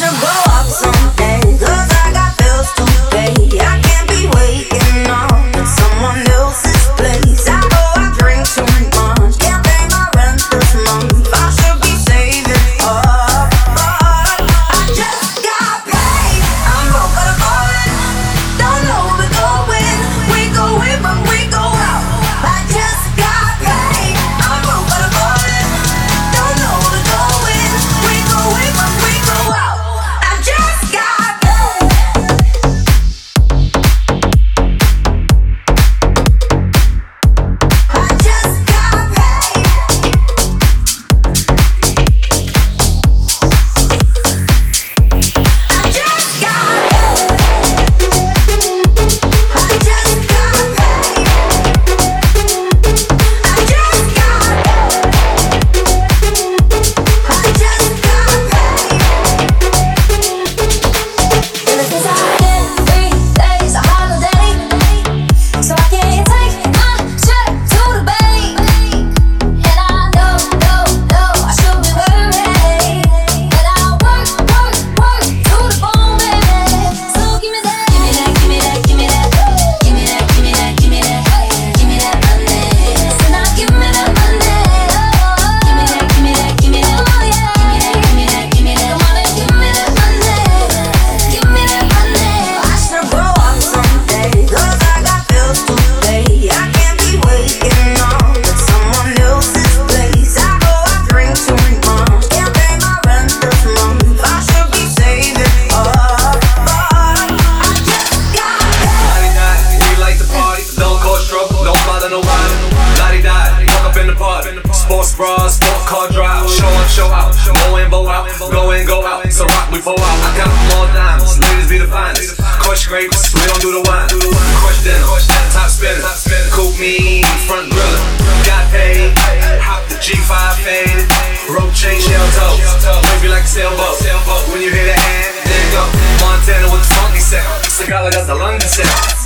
Russian the wine. La walk up in the park. Sports bras, sport car drive. Show up, show out. Mo in, bow out. Go in, go out. So rock, we pull out. I got more diamonds. Ladies be the finest. Crush grapes, we don't do the wine. Crush dinner, top spinner. Coop me, front griller. Got paid. Hop the G5 faded. Rope chain, shell toe. Wavy like a sailboat. When you hear the hand, there you go. Montana with the funky sound. Sigala got the London sound.